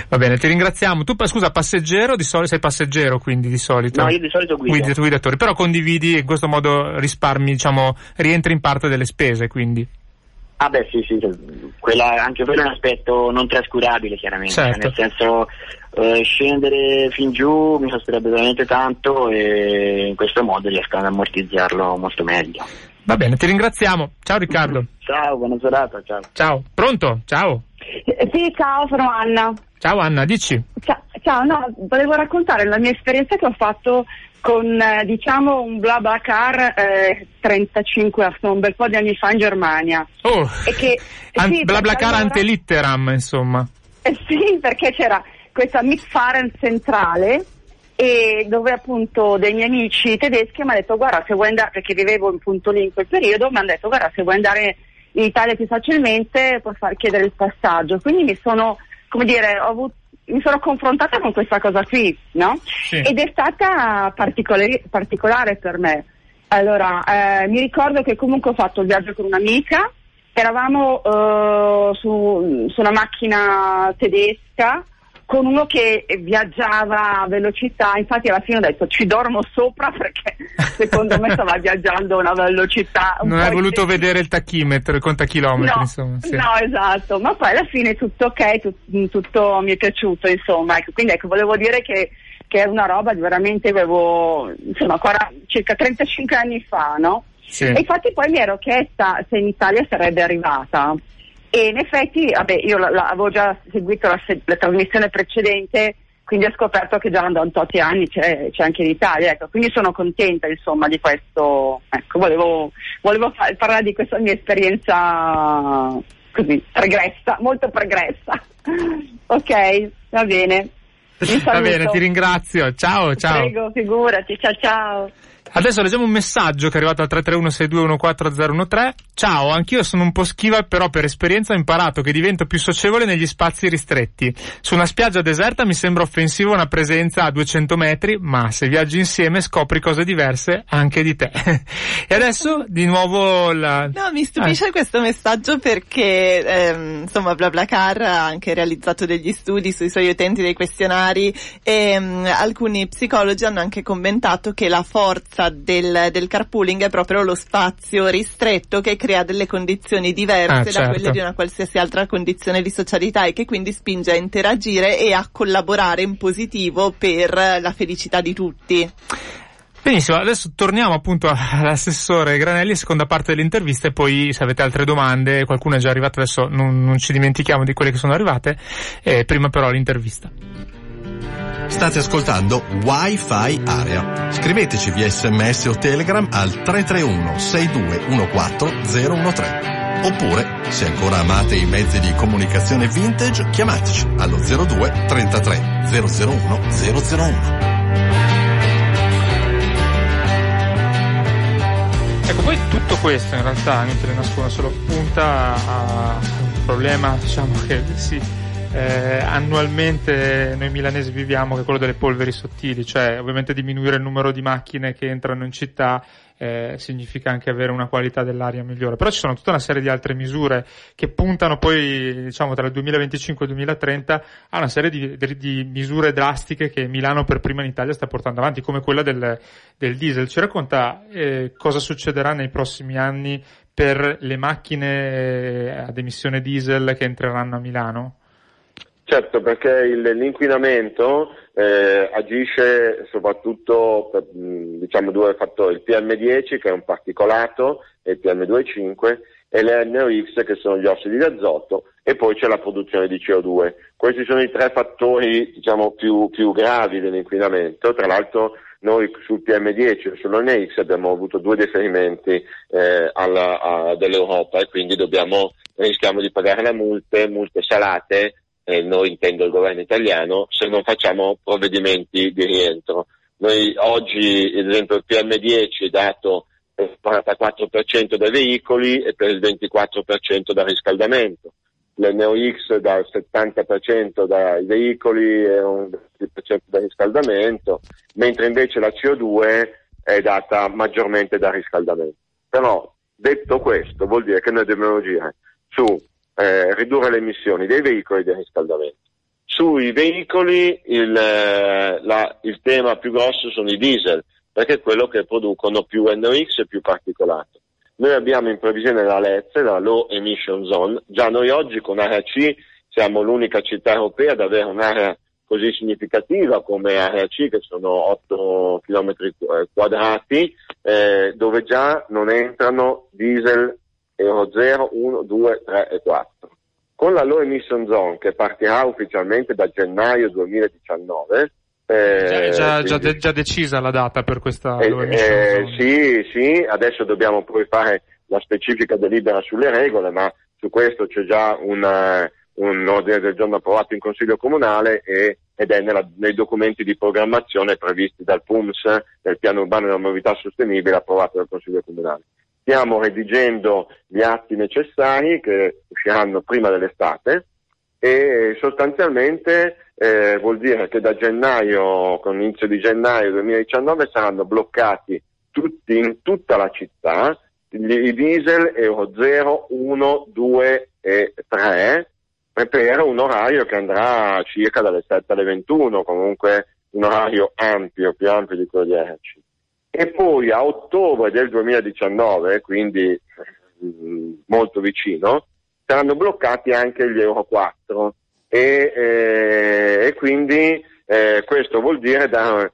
Va bene, ti ringraziamo. Tu, scusa, passeggero, di solito sei passeggero quindi di solito? no, io di solito guido. Guidi, tu guidatori, però condividi in questo modo risparmi, diciamo, rientri in parte delle spese, quindi. Ah beh sì, sì, quella- anche quello è un aspetto non trascurabile chiaramente, cioè, Certo. nel senso eh, scendere fin giù mi costerebbe veramente tanto e in questo modo riesco ad ammortizzarlo molto meglio. Va bene, ti ringraziamo. Ciao Riccardo. Ciao, buona serata, ciao. Ciao. Pronto? Ciao. Eh, Sì, ciao, sono Anna. Ciao Anna, dici. Ciao, ciao, no, volevo raccontare la mia esperienza che ho fatto con eh, diciamo un bla bla car eh, 35 un bel po' di anni fa in Germania. Oh, E che, an- sì, bla bla car allora- antelitteram, insomma. Eh sì, perché c'era questa McFaren centrale e dove appunto dei miei amici tedeschi mi hanno detto guarda se vuoi andare, perché vivevo appunto lì in quel periodo, mi hanno detto guarda se vuoi andare in Italia più facilmente puoi far chiedere il passaggio. Quindi mi sono, come dire, ho avuto mi sono confrontata con questa cosa qui, no? Sì. Ed è stata particolare, particolare per me. Allora, eh, mi ricordo che comunque ho fatto il viaggio con un'amica, eravamo eh, su, su una macchina tedesca con uno che viaggiava a velocità, infatti alla fine ho detto ci dormo sopra perché secondo me stava viaggiando a una velocità un Non hai voluto eccessiva. vedere il tachimetro, il contachilometri, No, insomma. sì. no, esatto, ma poi alla fine tutto ok, tut- tutto mi è piaciuto, insomma, ecco, quindi ecco, volevo dire che, che è una roba di veramente avevo, insomma, 40 circa 35 anni fa, no? Sì. E infatti poi mi ero chiesta se in Italia sarebbe arrivata. E in effetti, vabbè, io la- la- avevo già seguito la, la trasmissione precedente, quindi ho scoperto che già da un tot di anni c'è, c'è anche in Italia, ecco, quindi sono contenta insomma di questo, ecco, volevo, volevo fa- parlare di questa mia esperienza così, pregressa, molto pregressa. ok, va bene. Va bene, ti ringrazio. Ciao, ciao. Prego, figurati, ciao ciao. Adesso leggiamo un messaggio che è arrivato al 331-6214013. Ciao, anch'io sono un po' schiva, però per esperienza ho imparato che divento più socievole negli spazi ristretti. Su una spiaggia deserta mi sembra offensiva una presenza a 200 metri, ma se viaggi insieme scopri cose diverse anche di te. e adesso di nuovo la... No, mi stupisce questo messaggio perché ehm, insomma BlaBlaCar ha anche realizzato degli studi sui suoi utenti dei questionari e mm, alcuni psicologi hanno anche commentato che la forza del, del carpooling è proprio lo spazio ristretto che crea delle condizioni diverse Ah, da certo. quelle di una qualsiasi altra condizione di socialità e che quindi spinge a interagire e a collaborare in positivo per la felicità di tutti. Benissimo, adesso torniamo appunto all'assessore Granelli, seconda parte dell'intervista e poi se avete altre domande, qualcuno è già arrivato, adesso non, non ci dimentichiamo di quelle che sono arrivate, eh, prima però l'intervista. State ascoltando Wi-Fi Area. Scriveteci via sms o telegram al 331 6214 013. Oppure, se ancora amate i mezzi di comunicazione vintage, chiamateci allo 02 33 001 001. Ecco, poi tutto questo in realtà, non te ne nascondo, solo punta a un problema, diciamo che sì, eh, annualmente noi milanesi viviamo, che è quello delle polveri sottili, cioè ovviamente diminuire il numero di macchine che entrano in città eh, significa anche avere una qualità dell'aria migliore. Però ci sono tutta una serie di altre misure che puntano poi, diciamo, tra il 2025 e il 2030 a una serie di, di- misure drastiche che Milano per prima in Italia sta portando avanti, come quella del, del diesel. Ci racconta eh, cosa succederà nei prossimi anni per le macchine eh, ad emissione diesel che entreranno a Milano? Certo, perché l'inquinamento eh, agisce soprattutto per diciamo, due fattori, il PM10 che è un particolato e il PM2,5 e le NOx che sono gli ossidi di azoto e poi c'è la produzione di CO2. Questi sono i tre fattori diciamo, più, più gravi dell'inquinamento, tra l'altro noi sul PM10 e sull'NX abbiamo avuto due deferimenti eh, dell'Europa e quindi dobbiamo, rischiamo di pagare le multe, multe salate eh, noi intendo il governo italiano, se non facciamo provvedimenti di rientro. Noi oggi, ad esempio, il PM10 è dato per il 44% dai veicoli e per il 24% dal riscaldamento. L'NOx dal 70% dai veicoli e un 20% dal riscaldamento, mentre invece la CO2 è data maggiormente dal riscaldamento. Però, detto questo, vuol dire che noi dobbiamo agire su eh, ridurre le emissioni dei veicoli e del riscaldamento. Sui veicoli il, eh, la- il tema più grosso sono i diesel, perché è quello che producono più NOx e più particolato. Noi abbiamo in previsione la LEZ, la Low Emission Zone, già noi oggi con area C siamo l'unica città europea ad avere un'area così significativa come area C, che sono 8 km quadrati, eh, dove già non entrano diesel Euro 0, 1, 2, 3 e 4. Con la Low Emission Zone che partirà ufficialmente da gennaio 2019, Eh, Già, già, già, de- già decisa la data per questa eh, eh, sì, sì, adesso dobbiamo poi fare la specifica delibera sulle regole, ma su questo c'è già una- un ordine del giorno approvato in Consiglio Comunale e- ed è nella- nei documenti di programmazione previsti dal PUMS, nel piano urbano della mobilità sostenibile approvato dal Consiglio Comunale. Stiamo redigendo gli atti necessari che usciranno prima dell'estate e sostanzialmente eh, vuol dire che da gennaio, con l'inizio di gennaio 2019 saranno bloccati tutti in tutta la città i diesel Euro 0, 1, 2 e 3 e per un orario che andrà circa dalle 7 alle 21, comunque un orario ampio, più ampio di quello di ERC. E poi a ottobre del 2019, quindi mm, molto vicino, saranno bloccati anche gli Euro 4 e, eh, e quindi eh, questo vuol dire da,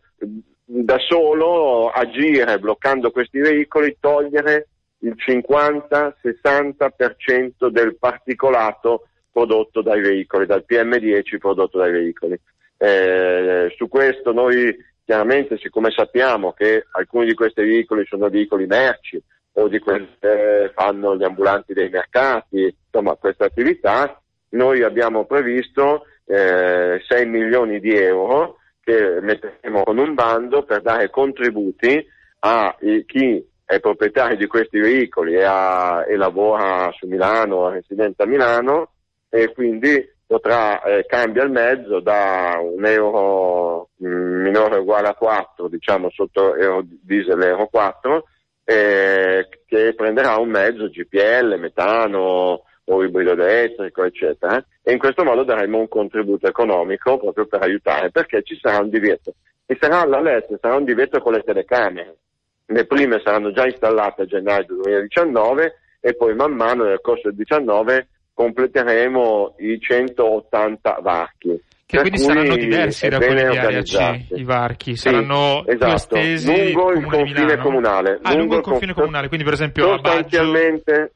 da solo agire bloccando questi veicoli, togliere il 50-60% del particolato prodotto dai veicoli, dal PM10 prodotto dai veicoli. Eh, su questo noi chiaramente, siccome sappiamo che alcuni di questi veicoli sono veicoli merci o di quelli che fanno gli ambulanti dei mercati, insomma queste attività, noi abbiamo previsto eh, 6 milioni di euro che metteremo con un bando per dare contributi a chi è proprietario di questi veicoli e, ha- e lavora su Milano, residente a Milano e quindi potrà eh, cambia il mezzo da un euro mm, minore o uguale a 4, diciamo sotto euro diesel euro 4, eh, che prenderà un mezzo GPL, metano o ibrido elettrico, eccetera, e in questo modo daremo un contributo economico proprio per aiutare, perché ci sarà un divieto. E sarà alla LES, sarà un divieto con le telecamere. Le prime saranno già installate a gennaio 2019 e poi man mano nel corso del 2019 completeremo i 180 varchi. Che quindi saranno diversi da quelli di area C, i varchi, Sì, saranno più esatto, estesi lungo il confine comunale. Ah, lungo il con- confine comunale, quindi per esempio a Baggio... sostanzialmente,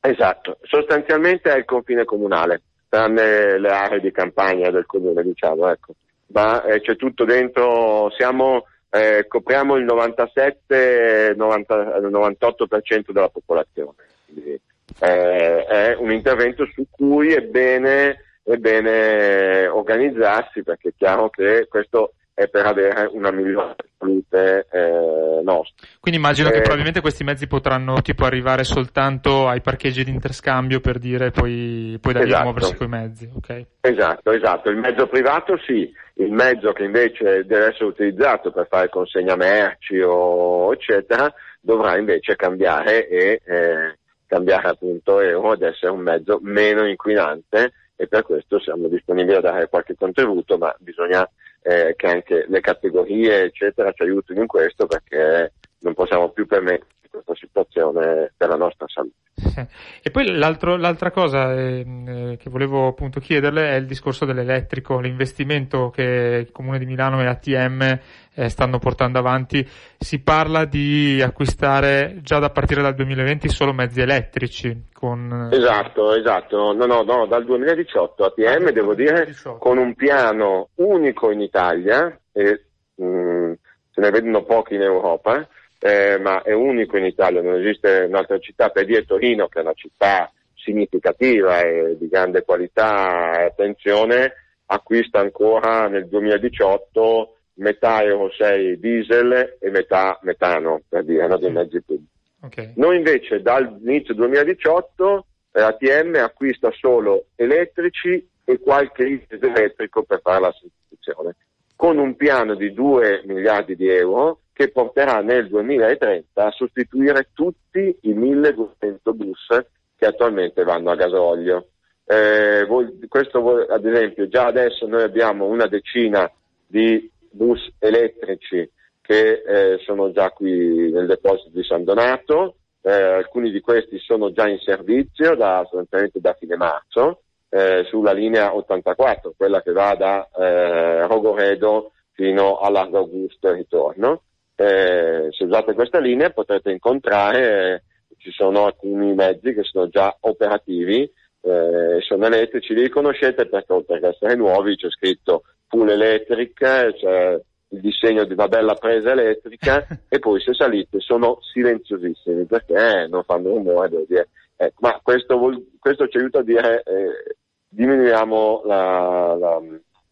esatto, sostanzialmente è il confine comunale, tranne le aree di campagna del comune, diciamo, ecco. Ma eh, c'è tutto dentro, siamo, eh, copriamo il 97, 90, 98% della popolazione. Quindi, eh, è un intervento su cui è bene, è bene organizzarsi perché è chiaro che questo è per avere una migliore salute eh, nostra. Quindi immagino che Eh, probabilmente questi mezzi potranno tipo arrivare soltanto ai parcheggi di interscambio per dire poi, poi da lì Esatto. muoversi coi mezzi, ok? Esatto, esatto. Il mezzo privato sì, il mezzo che invece deve essere utilizzato per fare consegna merci o eccetera dovrà invece cambiare e eh, cambiare appunto euro ed essere un mezzo meno inquinante e per questo siamo disponibili a dare qualche contributo, ma bisogna eh, che anche le categorie eccetera ci aiutino in questo perché non possiamo più permettere questa situazione per la nostra salute. E poi l'altro- l'altra cosa ehm, eh, che volevo appunto chiederle è il discorso dell'elettrico, l'investimento che il Comune di Milano e ATM eh, stanno portando avanti. Si parla di acquistare già da partire dal 2020 solo mezzi elettrici con... Esatto, esatto. No, no, no, dal 2018 ATM, Ah, devo dire, 2018. con un piano unico in Italia, e mm, se ne vedono pochi in Europa, eh, ma è unico in Italia, non esiste un'altra città, per dire Torino, che è una città significativa e di grande qualità e attenzione, acquista ancora nel 2018 metà Euro 6 diesel e metà metano, per dire, no, dei mezzi pubblici. Ok. Noi invece dall'inizio 2018 eh, ATM acquista solo elettrici e qualche ISIS elettrico per fare la sostituzione, con un piano di 2 miliardi di euro che porterà nel 2030 a sostituire tutti i 1200 bus che attualmente vanno a gasolio. Eh, questo ad esempio già adesso noi abbiamo una decina di bus elettrici che eh, sono già qui nel deposito di San Donato, eh, alcuni di questi sono già in servizio da, da fine marzo eh, sulla linea 84, quella che va da eh, Rogoredo fino a Largo Augusto e ritorno. Eh, se usate questa linea potrete incontrare, eh, ci sono alcuni mezzi che sono già operativi, eh, sono elettrici, li riconoscete perché oltre che essere nuovi c'è scritto full electric, c'è il disegno di una bella presa elettrica e poi se salite sono silenziosissimi perché non fanno rumore, devo dire. Ecco, ma questo, vuol- questo ci aiuta a dire eh, diminuiamo la- la-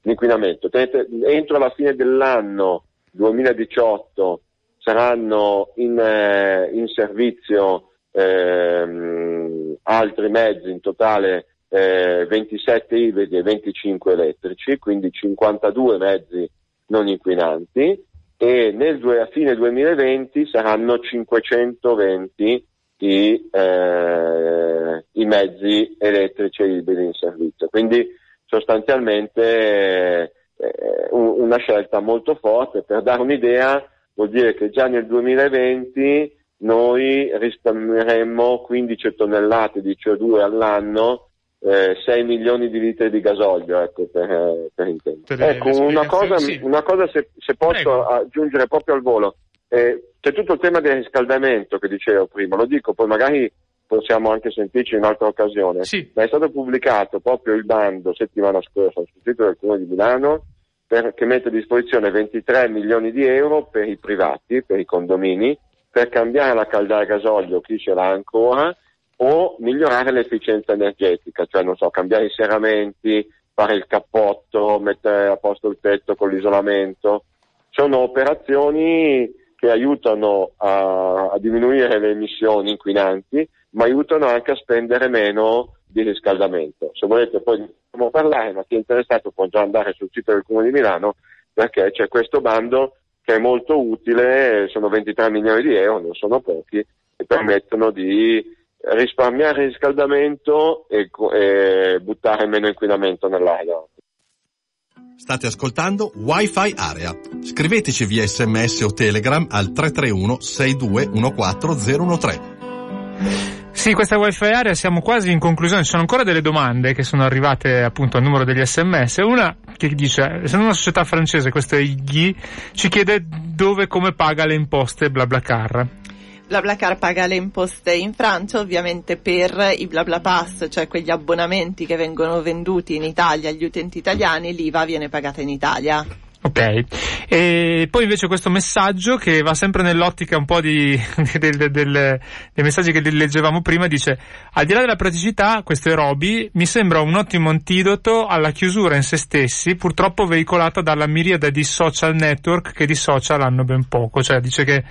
l'inquinamento. Tenete- entro la fine dell'anno 2018 saranno in, eh, in servizio ehm, altri mezzi, in totale eh, 27 ibridi e 25 elettrici, quindi 52 mezzi non inquinanti e nel a fine 2020 saranno 520 i, eh, i mezzi elettrici e ibridi in servizio. Quindi sostanzialmente eh, un- una scelta molto forte. Per dare un'idea vuol dire che già nel 2020 noi risparmieremmo 15 tonnellate di CO2 all'anno, eh, 6 milioni di litri di gasolio, ecco, per, eh, per intendere. Ecco, una cosa, una cosa se, se posso Prego. aggiungere proprio al volo. Eh, c'è tutto il tema del riscaldamento che dicevo prima, lo dico, poi magari possiamo anche sentirci in un'altra occasione. Sì. Ma è stato pubblicato proprio il bando settimana scorsa sul sito del Comune di Milano per- che mette a disposizione 23 milioni di euro per i privati, per i condomini, per cambiare la caldaia a gasolio, chi ce l'ha ancora, o migliorare l'efficienza energetica, cioè non so, cambiare i serramenti, fare il cappotto, mettere a posto il tetto con l'isolamento. Sono operazioni che aiutano a, a diminuire le emissioni inquinanti, ma aiutano anche a spendere meno di riscaldamento. Se volete poi possiamo parlare, ma chi è interessato può già andare sul sito del Comune di Milano perché c'è questo bando che è molto utile, sono 23 milioni di euro, non sono pochi, e permettono di risparmiare riscaldamento e, e buttare meno inquinamento nell'aria. State ascoltando Wi-Fi Area. Scriveteci via sms o telegram al 331 6214013. Sì, questa wifi area siamo quasi in conclusione, ci sono ancora delle domande che sono arrivate appunto al numero degli sms. Una che dice, essendo una società francese, questo è Iggy, ci chiede dove e come paga le imposte BlaBlaCar. BlaBlaCar paga le imposte in Francia ovviamente per i BlaBlaPass, cioè quegli abbonamenti che vengono venduti in Italia agli utenti italiani, l'IVA viene pagata in Italia. Ok, e poi invece questo messaggio che va sempre nell'ottica un po' di, del- del- del- dei messaggi che leggevamo prima dice al di là della praticità questo è Roby mi sembra un ottimo antidoto alla chiusura in se stessi purtroppo veicolata dalla miriade di social network che di social hanno ben poco cioè dice che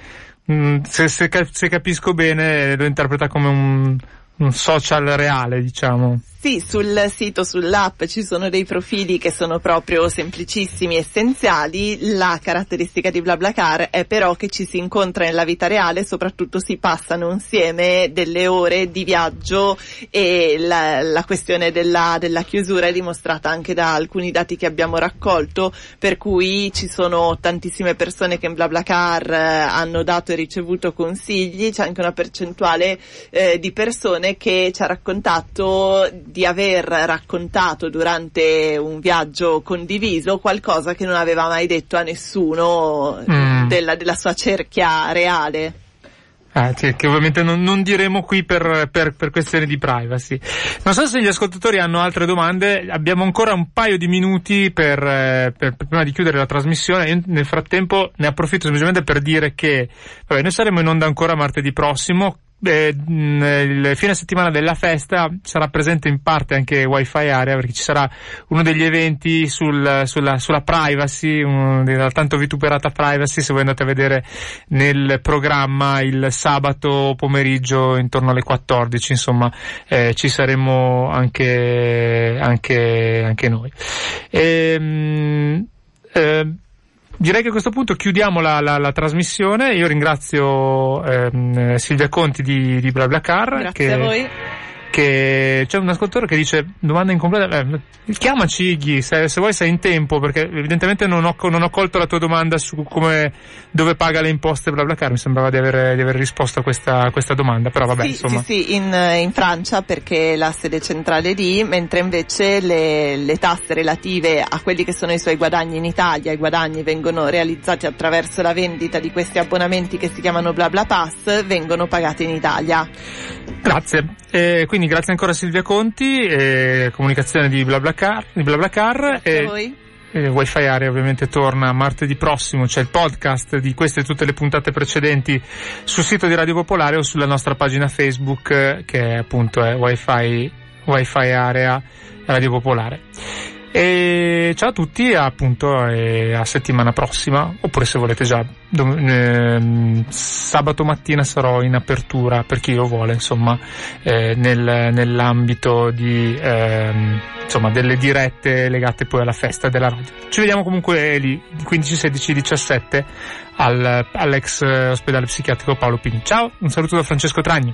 mh, se, se ca- se capisco bene lo interpreta come un, un social reale diciamo Sì, sul sito, sull'app ci sono dei profili che sono proprio semplicissimi, essenziali. La caratteristica di BlaBlaCar è però che ci si incontra nella vita reale, soprattutto si passano insieme delle ore di viaggio e la, la questione della, della chiusura è dimostrata anche da alcuni dati che abbiamo raccolto, per cui ci sono tantissime persone che in BlaBlaCar eh, hanno dato e ricevuto consigli, c'è anche una percentuale eh, di persone che ci ha raccontato di aver raccontato durante un viaggio condiviso qualcosa che non aveva mai detto a nessuno Mm. della, della sua cerchia reale. Sì, che ovviamente non, non diremo qui per, per, per questioni di privacy. Non so se gli ascoltatori hanno altre domande, abbiamo ancora un paio di minuti per, eh, per- per- prima di chiudere la trasmissione. Io nel frattempo ne approfitto semplicemente per dire che vabbè, noi saremo in onda ancora martedì prossimo. Eh, mh, il fine settimana della festa sarà presente in parte anche Wi-Fi Area perché ci sarà uno degli eventi sul- sulla, sulla privacy, della tanto vituperata privacy, se voi andate a vedere nel programma il sabato pomeriggio intorno alle 14, insomma, eh, ci saremo anche, anche, anche noi. Ehm, eh, Direi che a questo punto chiudiamo la, la- la trasmissione. Io ringrazio ehm, Silvia Conti di, di BlaBlaCar. Grazie che, a voi. Che c'è un ascoltatore che dice domanda incompleta eh, chiamaci Iggy se, se vuoi sei in tempo perché evidentemente non ho, non ho colto la tua domanda su come dove paga le imposte BlaBlaCar mi sembrava di aver, di aver risposto a questa, a questa domanda però vabbè sì, insomma sì, sì, in, in Francia perché la sede centrale è lì, mentre invece le, le tasse relative a quelli che sono i suoi guadagni in Italia, i guadagni vengono realizzati attraverso la vendita di questi abbonamenti che si chiamano BlaBlaPass, vengono pagati in Italia. grazie Eh, quindi grazie ancora Silvia Conti eh, comunicazione di BlaBlaCar, di BlaBlaCar Grazie e a voi. eh, Wi-Fi Area ovviamente torna martedì prossimo, c'è il podcast di queste e tutte le puntate precedenti sul sito di Radio Popolare o sulla nostra pagina Facebook eh, che appunto è Wi-Fi, Wi-Fi Area Radio Popolare. E ciao a tutti, appunto, e a settimana prossima, oppure se volete già, dom- ehm, sabato mattina sarò in apertura per chi lo vuole, insomma, eh, nel, nell'ambito di, ehm, insomma, delle dirette legate poi alla festa della radio. Ci vediamo comunque lì, 15, 16, 17 al, all'ex ospedale psichiatrico Paolo Pini. Ciao, un saluto da Francesco Tragni.